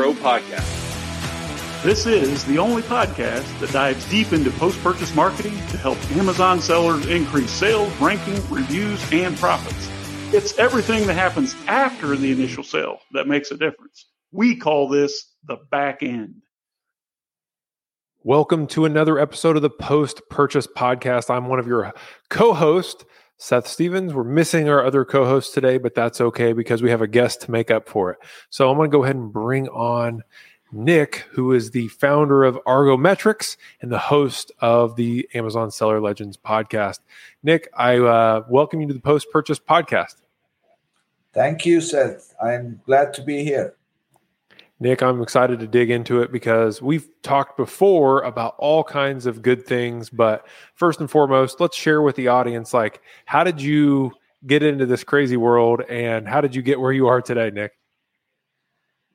Post Purchase Pro podcast. This is the only podcast that dives deep into post purchase marketing to help Amazon sellers increase sales, ranking, reviews, and profits. It's everything that happens after the initial sale that makes a difference. We call this the back end. Welcome to another episode of the Post Purchase Podcast. I'm one of your co hosts, Seth Stevens. We're missing our other co host today, but that's okay because we have a guest to make up for it. So I'm going to go ahead and bring on Nick, who is the founder of ArgoMetrix and the host of the Amazon Seller Legends podcast. Nick, I uh, welcome you to the Post Purchase Podcast. Thank you, Seth. I'm glad to be here. Nick, I'm excited to dig into it because we've talked before about all kinds of good things. But first and foremost, let's share with the audience like, how did you get into this crazy world and how did you get where you are today, Nick?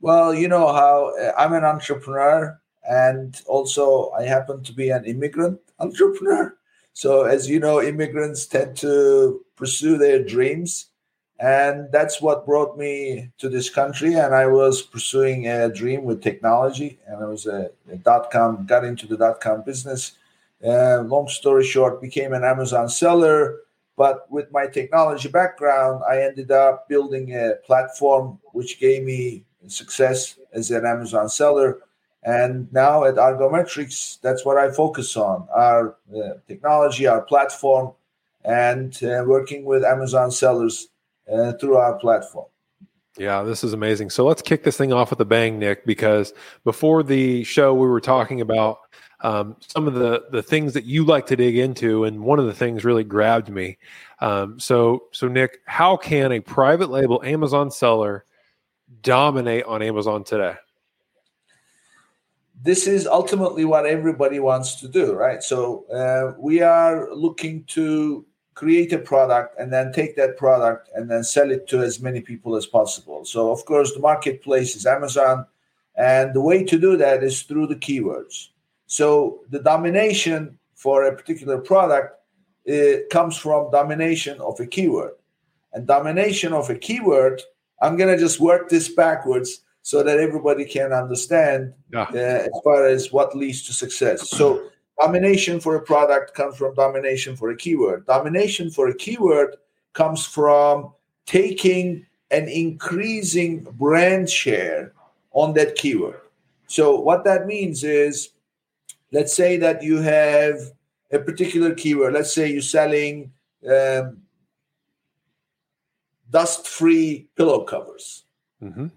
Well, you know how uh, I'm an entrepreneur and also I happen to be an immigrant entrepreneur. So, as you know, immigrants tend to pursue their dreams and that's what brought me to this country. And i was pursuing a dream with technology. And i was a, a dot com got into the dot com business. Uh, long story short became an amazon seller. But with my technology background i ended up building a platform which gave me success as an amazon seller. And now at ArgoMetrix that's what i focus on our uh, technology our platform and uh, working with amazon sellers uh, through our platform. Yeah, this is amazing. So let's kick this thing off with a bang, Nick, because before the show, we were talking about um, some of the the things that you like to dig into, and one of the things really grabbed me. Um, so, so Nick, how can a private label Amazon seller dominate on Amazon today? This is ultimately what everybody wants to do, right? So uh, we are looking to create a product and then take that product and then sell it to as many people as possible. So, of course, the marketplace is Amazon. And the way to do that is through the keywords. So, the domination for a particular product it comes from domination of a keyword. And domination of a keyword, I'm going to just work this backwards so that everybody can understand yeah. uh, as far as what leads to success. So, Domination for a product comes from domination for a keyword. Domination for a keyword comes from taking an increasing brand share on that keyword. So, what that means is, let's say that you have a particular keyword. Let's say you're selling um, dust free pillow covers. Mm-hmm.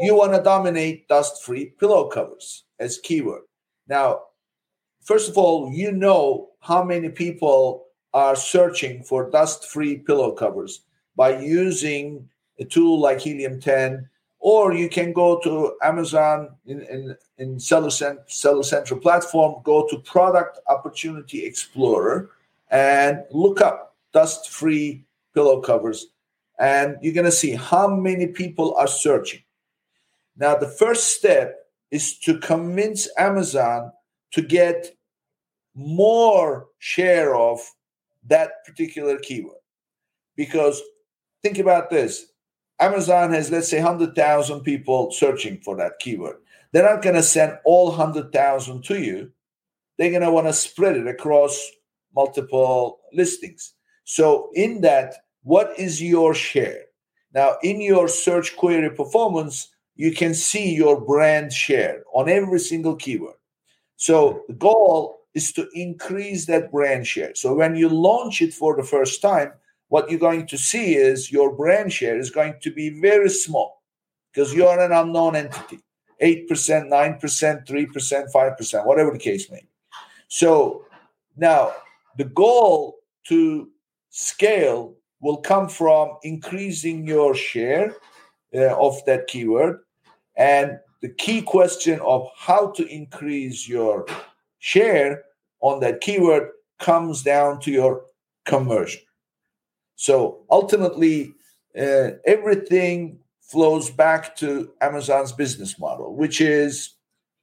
You want to dominate dust free pillow covers as keyword. Now, first of all, you know how many people are searching for dust free pillow covers by using a tool like Helium 10, or you can go to Amazon in, in, in Seller, Cent- Seller Central platform, go to Product Opportunity Explorer, and look up dust free pillow covers. And you're going to see how many people are searching. Now, the first step is to convince Amazon to get more share of that particular keyword. Because think about this Amazon has, let's say, 100,000 people searching for that keyword. They're not going to send all 100,000 to you. They're going to want to spread it across multiple listings. So, in that, what is your share? Now, in your search query performance, you can see your brand share on every single keyword. So, the goal is to increase that brand share. So when you launch it for the first time, what you're going to see is your brand share is going to be very small because you are an unknown entity 8%, 9%, 3%, 5%, whatever the case may be. So now the goal to scale will come from increasing your share uh, of that keyword. And the key question of how to increase your share on that keyword comes down to your conversion. So ultimately, uh, everything flows back to Amazon's business model, which is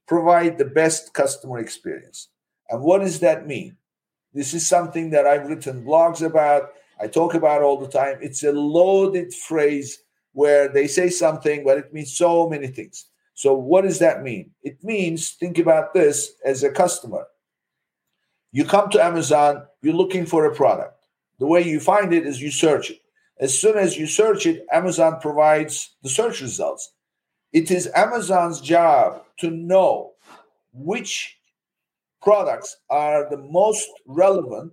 provide the best customer experience. And what does that mean? This is something that I've written blogs about, I talk about all the time. It's a loaded phrase where they say something, but it means so many things. So, what does that mean? It means think about this as a customer. You come to Amazon, you're looking for a product. The way you find it is you search it. As soon as you search it, Amazon provides the search results. It is Amazon's job to know which products are the most relevant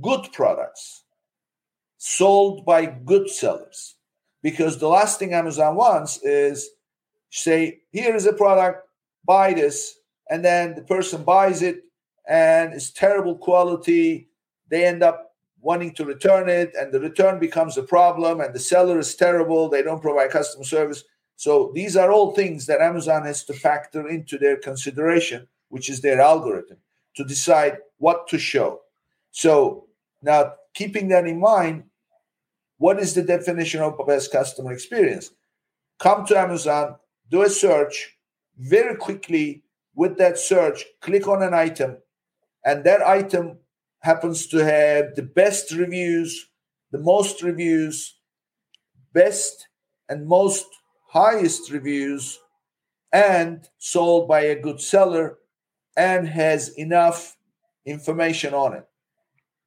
good products sold by good sellers. Because the last thing Amazon wants is say, here is a product, buy this, and then the person buys it and it's terrible quality. They end up wanting to return it, and the return becomes a problem, and the seller is terrible. They don't provide customer service. So these are all things that Amazon has to factor into their consideration, which is their algorithm, to decide what to show. So now, keeping that in mind, what is the definition of best customer experience? Come to Amazon, do a search, very quickly with that search, click on an item, and that item happens to have the best reviews, the most reviews, best and most highest reviews, and sold by a good seller and has enough information on it.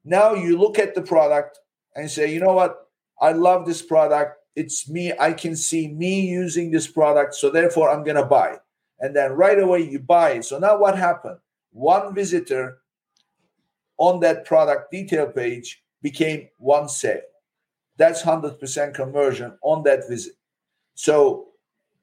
Now you look at the product and say, you know what? I love this product. It's me. I can see me using this product. So therefore, I'm going to buy. And then right away you buy. So now what happened? One visitor on that product detail page became one sale. That's 100% conversion on that visit. So,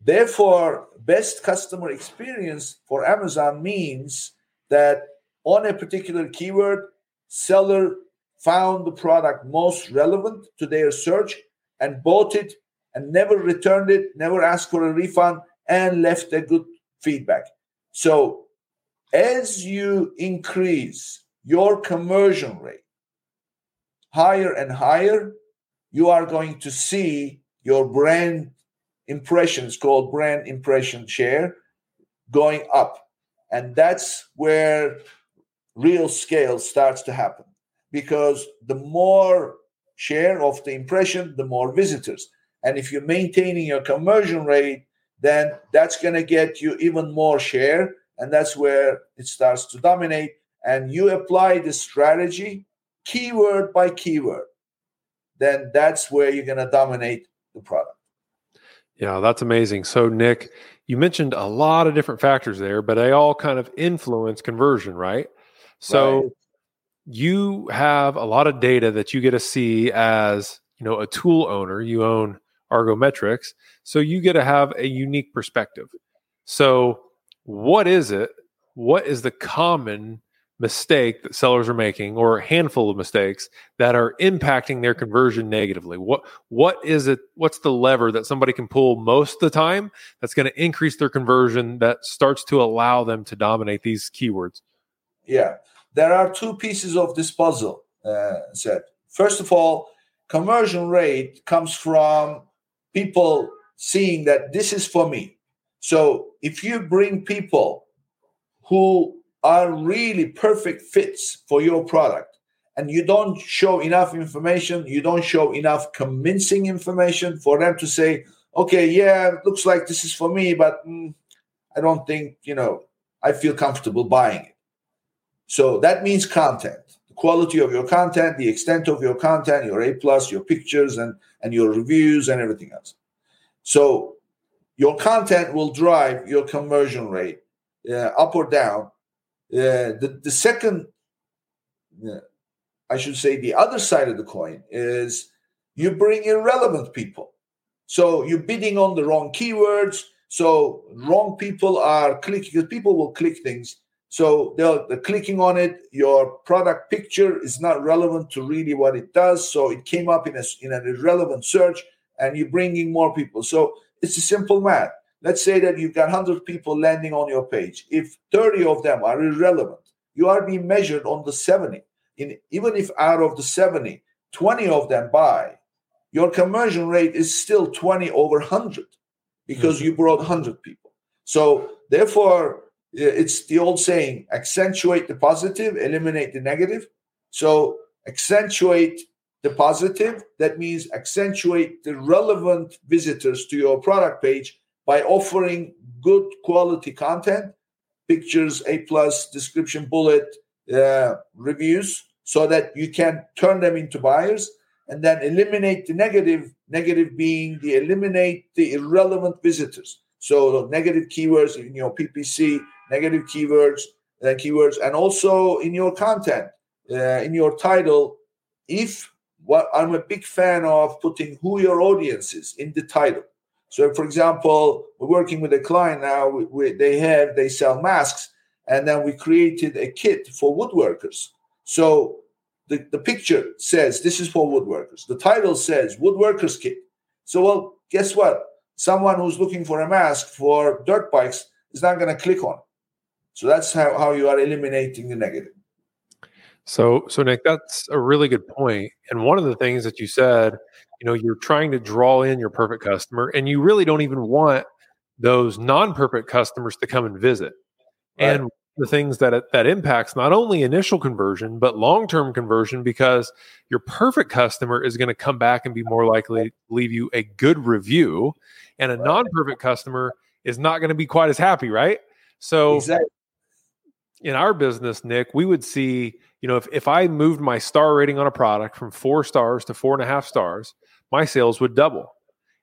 therefore, best customer experience for Amazon means that on a particular keyword, seller found the product most relevant to their search and bought it and never returned it, never asked for a refund, and left a good feedback. So, as you increase your conversion rate higher and higher, you are going to see your brand impressions called brand impression share going up. And that's where real scale starts to happen because the more share of the impression, the more visitors. And if you're maintaining your conversion rate, then that's going to get you even more share. And that's where it starts to dominate and you apply the strategy keyword by keyword, then that's where you're going to dominate the product. Yeah, that's amazing. So, Nick, you mentioned a lot of different factors there, but they all kind of influence conversion, right? So, right. you have a lot of data that you get to see as you know a tool owner. You own ArgoMetrix, so you get to have a unique perspective. So, what is it? What is the common mistake that sellers are making or a handful of mistakes that are impacting their conversion negatively? What what is it what's the lever that somebody can pull most of the time that's going to increase their conversion that starts to allow them to dominate these keywords? Yeah there are two pieces of this puzzle uh, said first of all conversion rate comes from people seeing that this is for me. So if you bring people who are really perfect fits for your product. And you don't show enough information. You don't show enough convincing information for them to say okay yeah it looks like this is for me but mm, i don't think you know i feel comfortable buying it. So that means content. The quality of your content the extent of your content your a plus your pictures and and your reviews and everything else. So your content will drive your conversion rate uh, up or down uh, the, the second, uh, I should say, the other side of the coin is you bring irrelevant people. So you're bidding on the wrong keywords. So wrong people are clicking because people will click things. So they're, they're clicking on it. Your product picture is not relevant to really what it does. So it came up in a, in an irrelevant search, and you're bringing more people. So it's a simple math let's say that you've got 100 people landing on your page if 30 of them are irrelevant you are being measured on the 70 in even if out of the 70 20 of them buy your conversion rate is still 20 over 100 because mm-hmm. you brought 100 people so therefore it's the old saying accentuate the positive eliminate the negative so accentuate the positive. That means accentuate the relevant visitors to your product page by offering good quality content, pictures, A plus, description, bullet, uh, reviews, so that you can turn them into buyers and then eliminate the negative, negative being the eliminate the irrelevant visitors. So negative keywords in your PPC, negative keywords, uh, keywords, and also in your content, uh, in your title. If what I'm a big fan of putting who your audience is in the title. So, for example, we're working with a client now. We, we, they have they sell masks, and then we created a kit for woodworkers. So the, the picture says this is for woodworkers. The title says woodworkers kit. So, well, guess what? Someone who's looking for a mask for dirt bikes is not going to click on it. So that's how, how you are eliminating the negative. So, so Nick, that's a really good point. And one of the things that you said, you know, you're trying to draw in your perfect customer, and you really don't even want those non-perfect customers to come and visit. Right. And the things that that impacts not only initial conversion but long-term conversion because your perfect customer is going to come back and be more likely to leave you a good review and a non-perfect customer is not going to be quite as happy right so exactly. in our business nick we would see you know if, if i moved my star rating on a product from four stars to four and a half stars my sales would double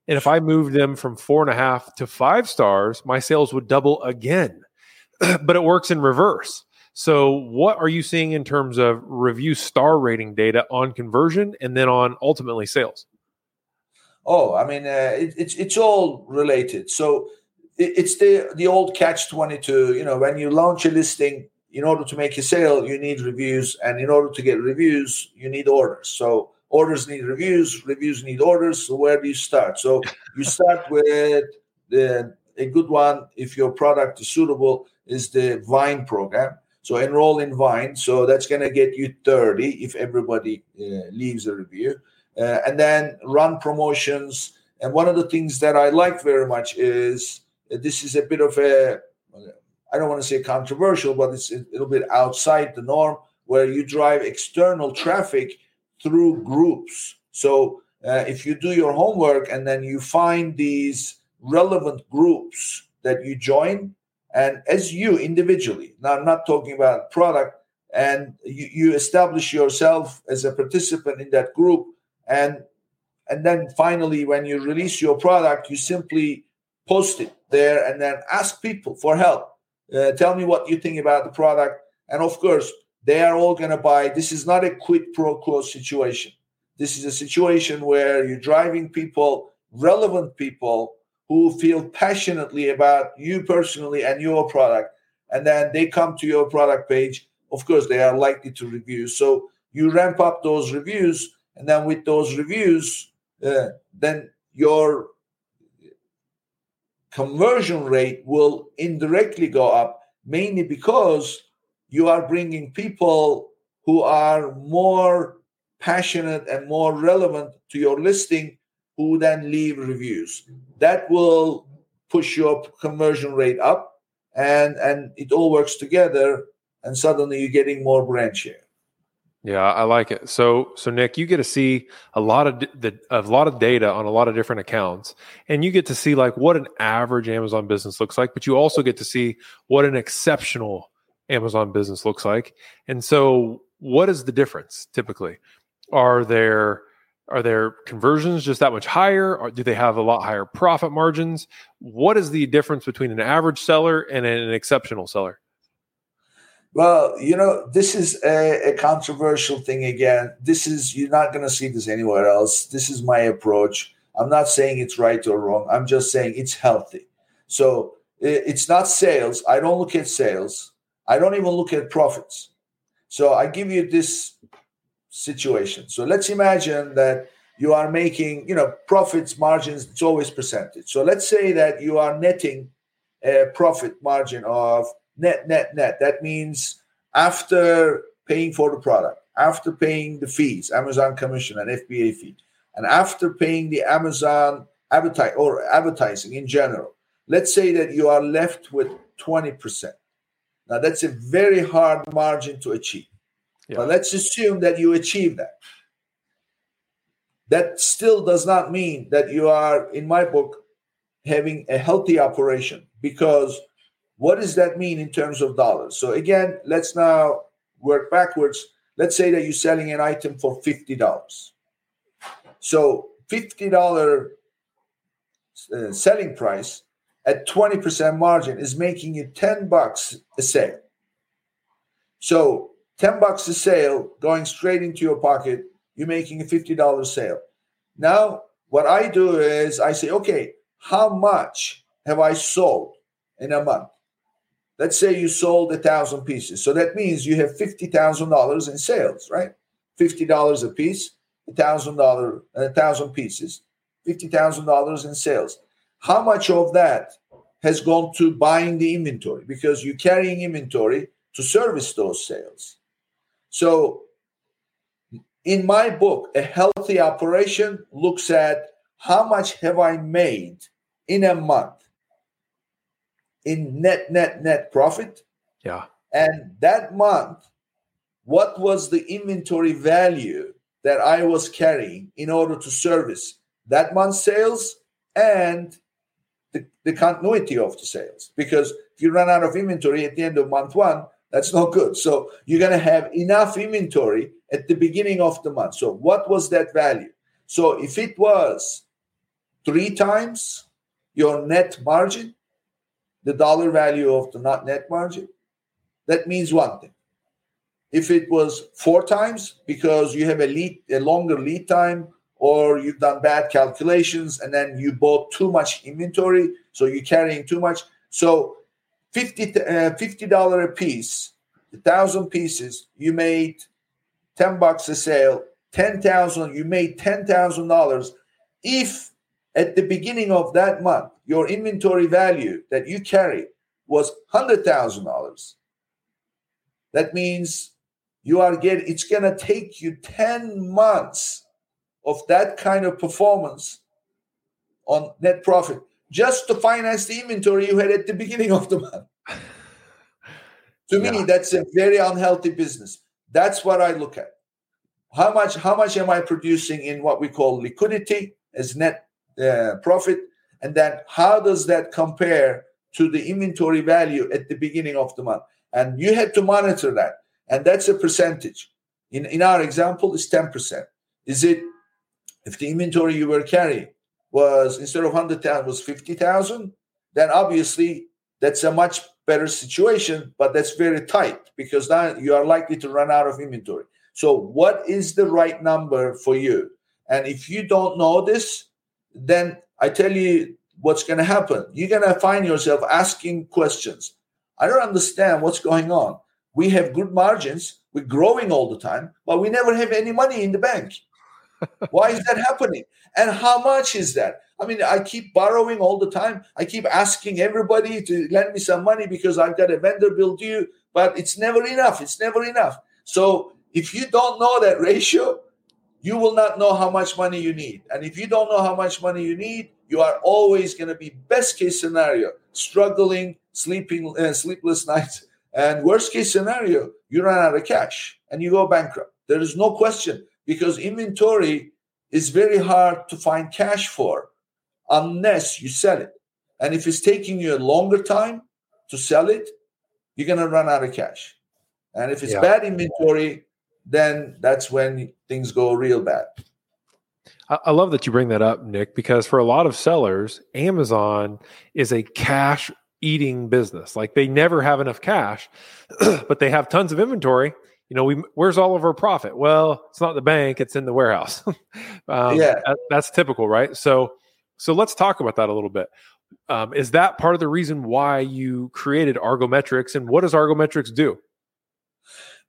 and if i moved them from four and a half to five stars my sales would double again but it works in reverse. So, what are you seeing in terms of review star rating data on conversion and then on ultimately sales? Oh, I mean, uh, it, it's it's all related. So it, it's the the old catch twenty two. You know, when you launch a listing, in order to make a sale, you need reviews, and in order to get reviews, you need orders. So orders need reviews, reviews need orders. So where do you start? So you start with the a good one if your product is suitable is the Vine program. So enroll in Vine. So that's going to get you 30 if everybody uh, leaves a review. Uh, and then run promotions. And one of the things that I like very much is uh, this is a bit of a, I don't want to say controversial, but it's a little bit outside the norm where you drive external traffic through groups. So uh, if you do your homework and then you find these relevant groups that you join, and as you individually now i'm not talking about product and you, you establish yourself as a participant in that group and and then finally when you release your product you simply post it there and then ask people for help uh, tell me what you think about the product and of course they are all going to buy this is not a quid pro quo situation. This is a situation where you're driving people relevant people who feel passionately about you personally and your product and then they come to your product page. Of course they are likely to review. So you ramp up those reviews and then with those reviews uh, then your conversion rate will indirectly go up mainly because you are bringing people who are more passionate and more relevant to your listing who then leave reviews. That will push your conversion rate up, and and it all works together, and suddenly you're getting more brand share. Yeah, I like it. So, so Nick, you get to see a lot of the a lot of data on a lot of different accounts, and you get to see like what an average Amazon business looks like, but you also get to see what an exceptional Amazon business looks like. And so, what is the difference typically? Are there are their conversions just that much higher? Or do they have a lot higher profit margins? What is the difference between an average seller and an exceptional seller? Well, you know, this is a, a controversial thing again. This is, you're not going to see this anywhere else. This is my approach. I'm not saying it's right or wrong. I'm just saying it's healthy. So it's not sales. I don't look at sales. I don't even look at profits. So I give you this situation. So let's imagine that you are making, you know, profits margins, it's always percentage. So let's say that you are netting a profit margin of net, net, net. That means after paying for the product, after paying the fees, Amazon commission and FBA fee, and after paying the Amazon advertise or advertising in general, let's say that you are left with 20%. Now that's a very hard margin to achieve. Yeah. But let's assume that you achieve that. that still does not mean that you are, in my book, having a healthy operation because what does that mean in terms of dollars? So again, let's now work backwards. Let's say that you're selling an item for $50. So $50 uh, selling price at 20% margin is making you 10 bucks a sale. So 10 bucks a sale going straight into your pocket, you're making a $50 sale. Now, what I do is I say, okay, how much have I sold in a month? Let's say you sold a thousand pieces. So that means you have $50,000 in sales, right? $50 a piece, a thousand dollar, a thousand pieces, $50,000 in sales. How much of that has gone to buying the inventory? Because you're carrying inventory to service those sales. So in my book, a healthy operation looks at how much have I made in a month in net, net, net profit. Yeah. And that month, what was the inventory value that I was carrying in order to service that month's sales and the, the continuity of the sales? Because if you run out of inventory at the end of month one, that's not good. So you're going to have enough inventory at the beginning of the month. So what was that value? So if it was three times your net margin, the dollar value of the not net margin, that means one thing. If it was four times because you have a lead, a longer lead time, or you've done bad calculations and then you bought too much inventory, so you're carrying too much. So 50 uh, $50 a piece, a thousand pieces, you made 10 bucks a sale, 10,000, you made $10,000. If at the beginning of that month, your inventory value that you carry was $100,000, that means you are getting, it's going to take you 10 months of that kind of performance on net profit just to finance the inventory you had at the beginning of the month. to yeah. me, that's a very unhealthy business. That's what I look at. How much? How much am I producing in what we call liquidity as net uh, profit, and then how does that compare to the inventory value at the beginning of the month? And you had to monitor that, and that's a percentage. In in our example, is ten percent. Is it if the inventory you were carrying was instead of 100,000 was 50,000, then obviously that's a much better situation, but that's very tight because now you are likely to run out of inventory. So, what is the right number for you? And if you don't know this, then I tell you what's going to happen. You're going to find yourself asking questions. I don't understand what's going on. We have good margins, we're growing all the time, but we never have any money in the bank. Why is that happening? And how much is that? I mean, I keep borrowing all the time. I keep asking everybody to lend me some money because I've got a vendor bill due, but it's never enough. It's never enough. So if you don't know that ratio, you will not know how much money you need. And if you don't know how much money you need, you are always going to be best case scenario, struggling, sleeping, uh, sleepless nights. And worst case scenario, you run out of cash and you go bankrupt. There is no question because inventory is very hard to find cash for unless you sell it. And if it's taking you a longer time to sell it, you're going to run out of cash. And if it's yeah. bad inventory, then that's when things go real bad. I love that you bring that up, Nick, because for a lot of sellers, Amazon is a cash eating business. Like they never have enough cash, but they have tons of inventory you know, we where's all of our profit? Well, it's not the bank; it's in the warehouse. um, yeah, that, that's typical, right? So, so let's talk about that a little bit. Um, is that part of the reason why you created ArgoMetrix, and what does ArgoMetrix do?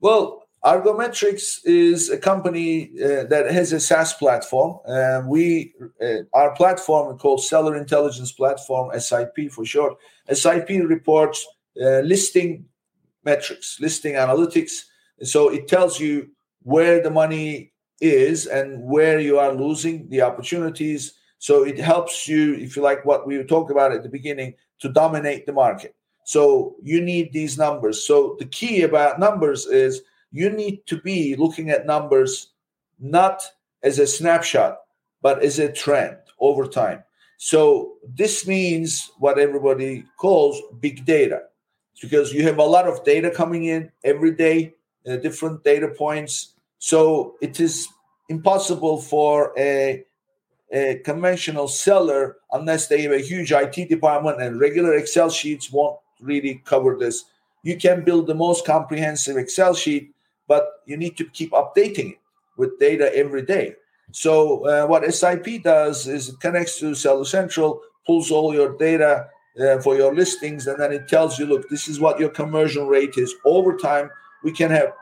Well, ArgoMetrix is a company uh, that has a SaaS platform. Uh, we uh, our platform called Seller Intelligence Platform (SIP) for short. SIP reports uh, listing metrics, listing analytics so it tells you where the money is and where you are losing the opportunities. So it helps you, if you like what we talked about at the beginning, to dominate the market. So you need these numbers. So the key about numbers is you need to be looking at numbers not as a snapshot, but as a trend over time. So this means what everybody calls big data, because you have a lot of data coming in every day, uh, different data points. So it is impossible for a, a conventional seller, unless they have a huge IT department and regular Excel sheets won't really cover this. You can build the most comprehensive Excel sheet, but you need to keep updating it with data every day. So uh, what SIP does is it connects to Seller Central, pulls all your data uh, for your listings, and then it tells you, look, this is what your conversion rate is over time. We can have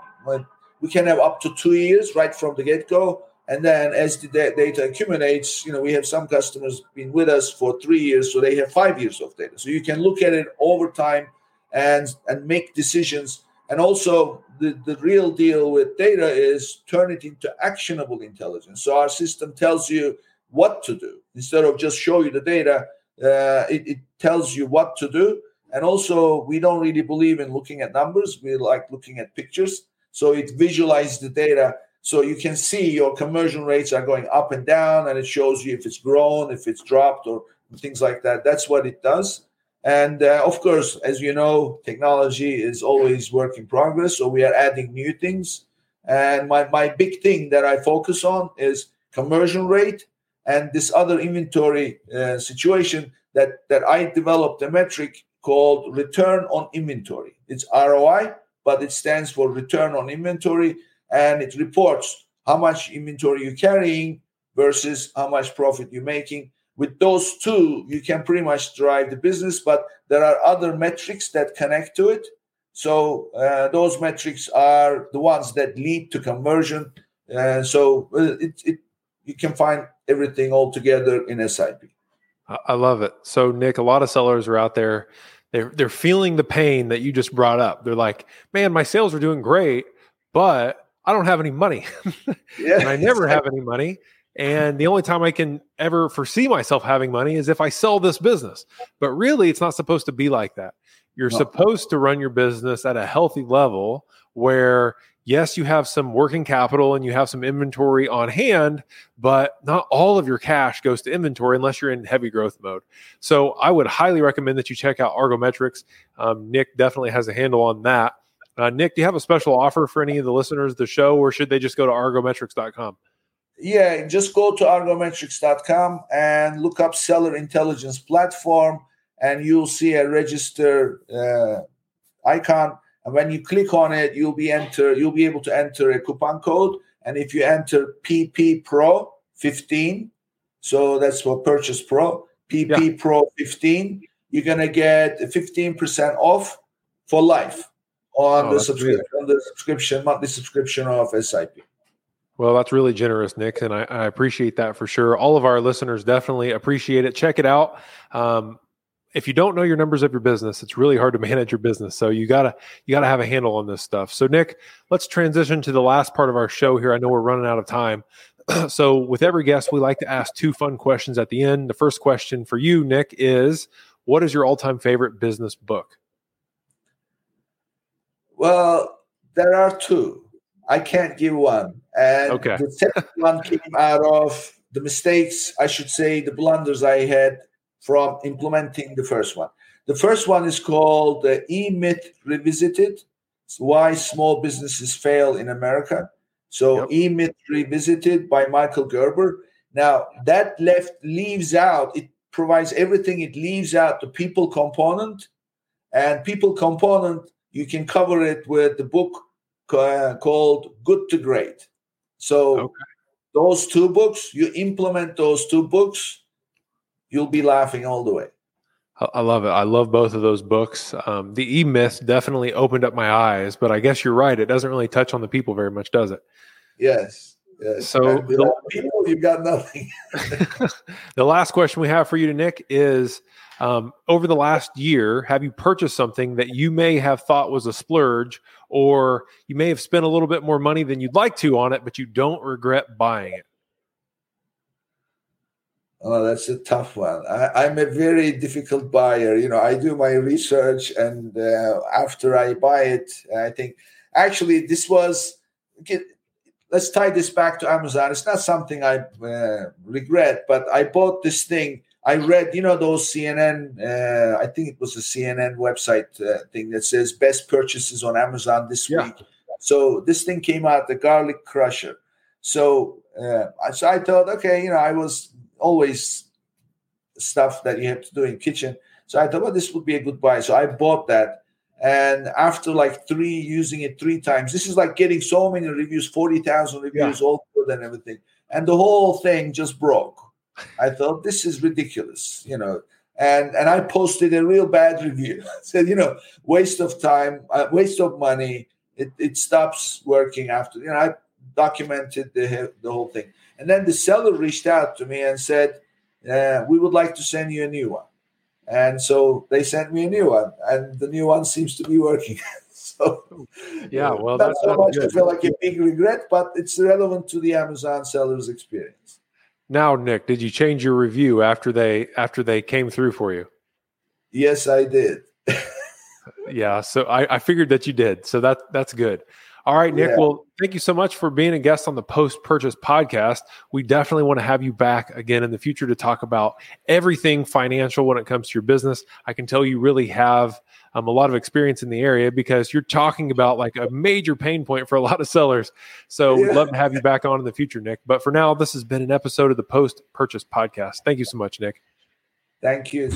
we can have up to two years right from the get go, and then as the data accumulates, you know, we have some customers been with us for three years, so they have five years of data. So you can look at it over time and and make decisions and also, the, the real deal with data is turn it into actionable intelligence. So our system tells you what to do instead of just show you the data. Uh, it, it tells you what to do. And also, we don't really believe in looking at numbers. We like looking at pictures. So it visualizes the data so you can see your conversion rates are going up and down, and it shows you if it's grown, if it's dropped, or things like that. That's what it does. And uh, of course, as you know, technology is always work in progress. So we are adding new things. And my, my big thing that I focus on is conversion rate and this other inventory uh, situation that, that I developed a metric called return on inventory. It's ROI, but it stands for return on inventory. And it reports how much inventory you're carrying versus how much profit you're making with those two you can pretty much drive the business but there are other metrics that connect to it so uh, those metrics are the ones that lead to conversion and so uh, it, it, you can find everything all together in sip i love it so nick a lot of sellers are out there they're, they're feeling the pain that you just brought up they're like man my sales are doing great but i don't have any money yeah, and i never have any money and the only time I can ever foresee myself having money is if I sell this business. But really, it's not supposed to be like that. You're no. supposed to run your business at a healthy level where, yes, you have some working capital and you have some inventory on hand, but not all of your cash goes to inventory unless you're in heavy growth mode. So I would highly recommend that you check out ArgoMetrix. Um, Nick definitely has a handle on that. Uh, Nick, do you have a special offer for any of the listeners of the show, or should they just go to argometrix.com? Yeah, just go to argometrix.com and look up Seller Intelligence Platform, and you'll see a register uh, icon. And when you click on it, you'll be enter. You'll be able to enter a coupon code, and if you enter PP Pro 15, so that's for Purchase Pro PP yeah. Pro 15, you're gonna get 15% off for life on oh, the subscription, on the subscription monthly subscription of SIP. Well, that's really generous, Nick, and I, I, appreciate that for sure. All of our listeners definitely appreciate it. Check it out. Um, if you don't know your numbers of your business, it's really hard to manage your business. So you gotta you gotta have a handle on this stuff. So Nick, let's transition to the last part of our show here. I know we're running out of time. so with every guest, we like to ask two fun questions at the end. The first question for you, Nick, is what is your all-time favorite business book? Well, there are two. I can't give one. And okay. the second one came out of the mistakes, I should say, the blunders I had from implementing the first one. The first one is called the E Myth Revisited. Why small businesses fail in America. So yep. E Myth Revisited by Michael Gerber. Now that left leaves out, it provides everything, it leaves out the people component. And people component, you can cover it with the book uh, called Good to Great. So okay. those two books, you implement those two books, you'll be laughing all the way. I love it. I love both of those books. Um, the E Myth definitely opened up my eyes, but I guess you're right. It doesn't really touch on the people very much, does it? Yes. yes. So the, people, you've got nothing. the last question we have for you, to Nick, is um, over the last year, have you purchased something that you may have thought was a splurge, or you may have spent a little bit more money than you'd like to on it, but you don't regret buying it? Oh, that's a tough one. I, am a very difficult buyer. You know, I do my research, and uh, after I buy it, I think actually this was let's tie this back to Amazon. It's not something I uh, regret, but I bought this thing. I read, you know, those CNN. Uh, I think it was a CNN website uh, thing that says best purchases on Amazon this yeah. week. So this thing came out, the garlic crusher. So, uh, so I thought, okay, you know, I was always stuff that you have to do in kitchen. So I thought, well, this would be a good buy. So I bought that. And after like three using it three times, this is like getting so many reviews, 40,000 reviews, yeah. all good and everything. And the whole thing just broke. I thought this is ridiculous, you know. And and I posted a real bad review. said, you know, waste of time, uh, waste of money. It, it stops working after. You know, I documented the the whole thing. And then the seller reached out to me and said, uh, "We would like to send you a new one." And so they sent me a new one, and the new one seems to be working. so, yeah, well, not that's so much good. I feel like a big regret, but it's relevant to the Amazon seller's experience. Now, Nick, did you change your review after they after they came through for you? Yes, I did. yeah, so I, I figured that you did. So that that's good. All right, Nick. Yeah. Well, thank you so much for being a guest on the Post Purchase Podcast. We definitely want to have you back again in the future to talk about everything financial when it comes to your business. I can tell you really have um, a lot of experience in the area because you're talking about like a major pain point for a lot of sellers. So yeah. we'd love to have you back on in the future, Nick. But for now, this has been an episode of the Post Purchase Podcast. Thank you so much, Nick. Thank you.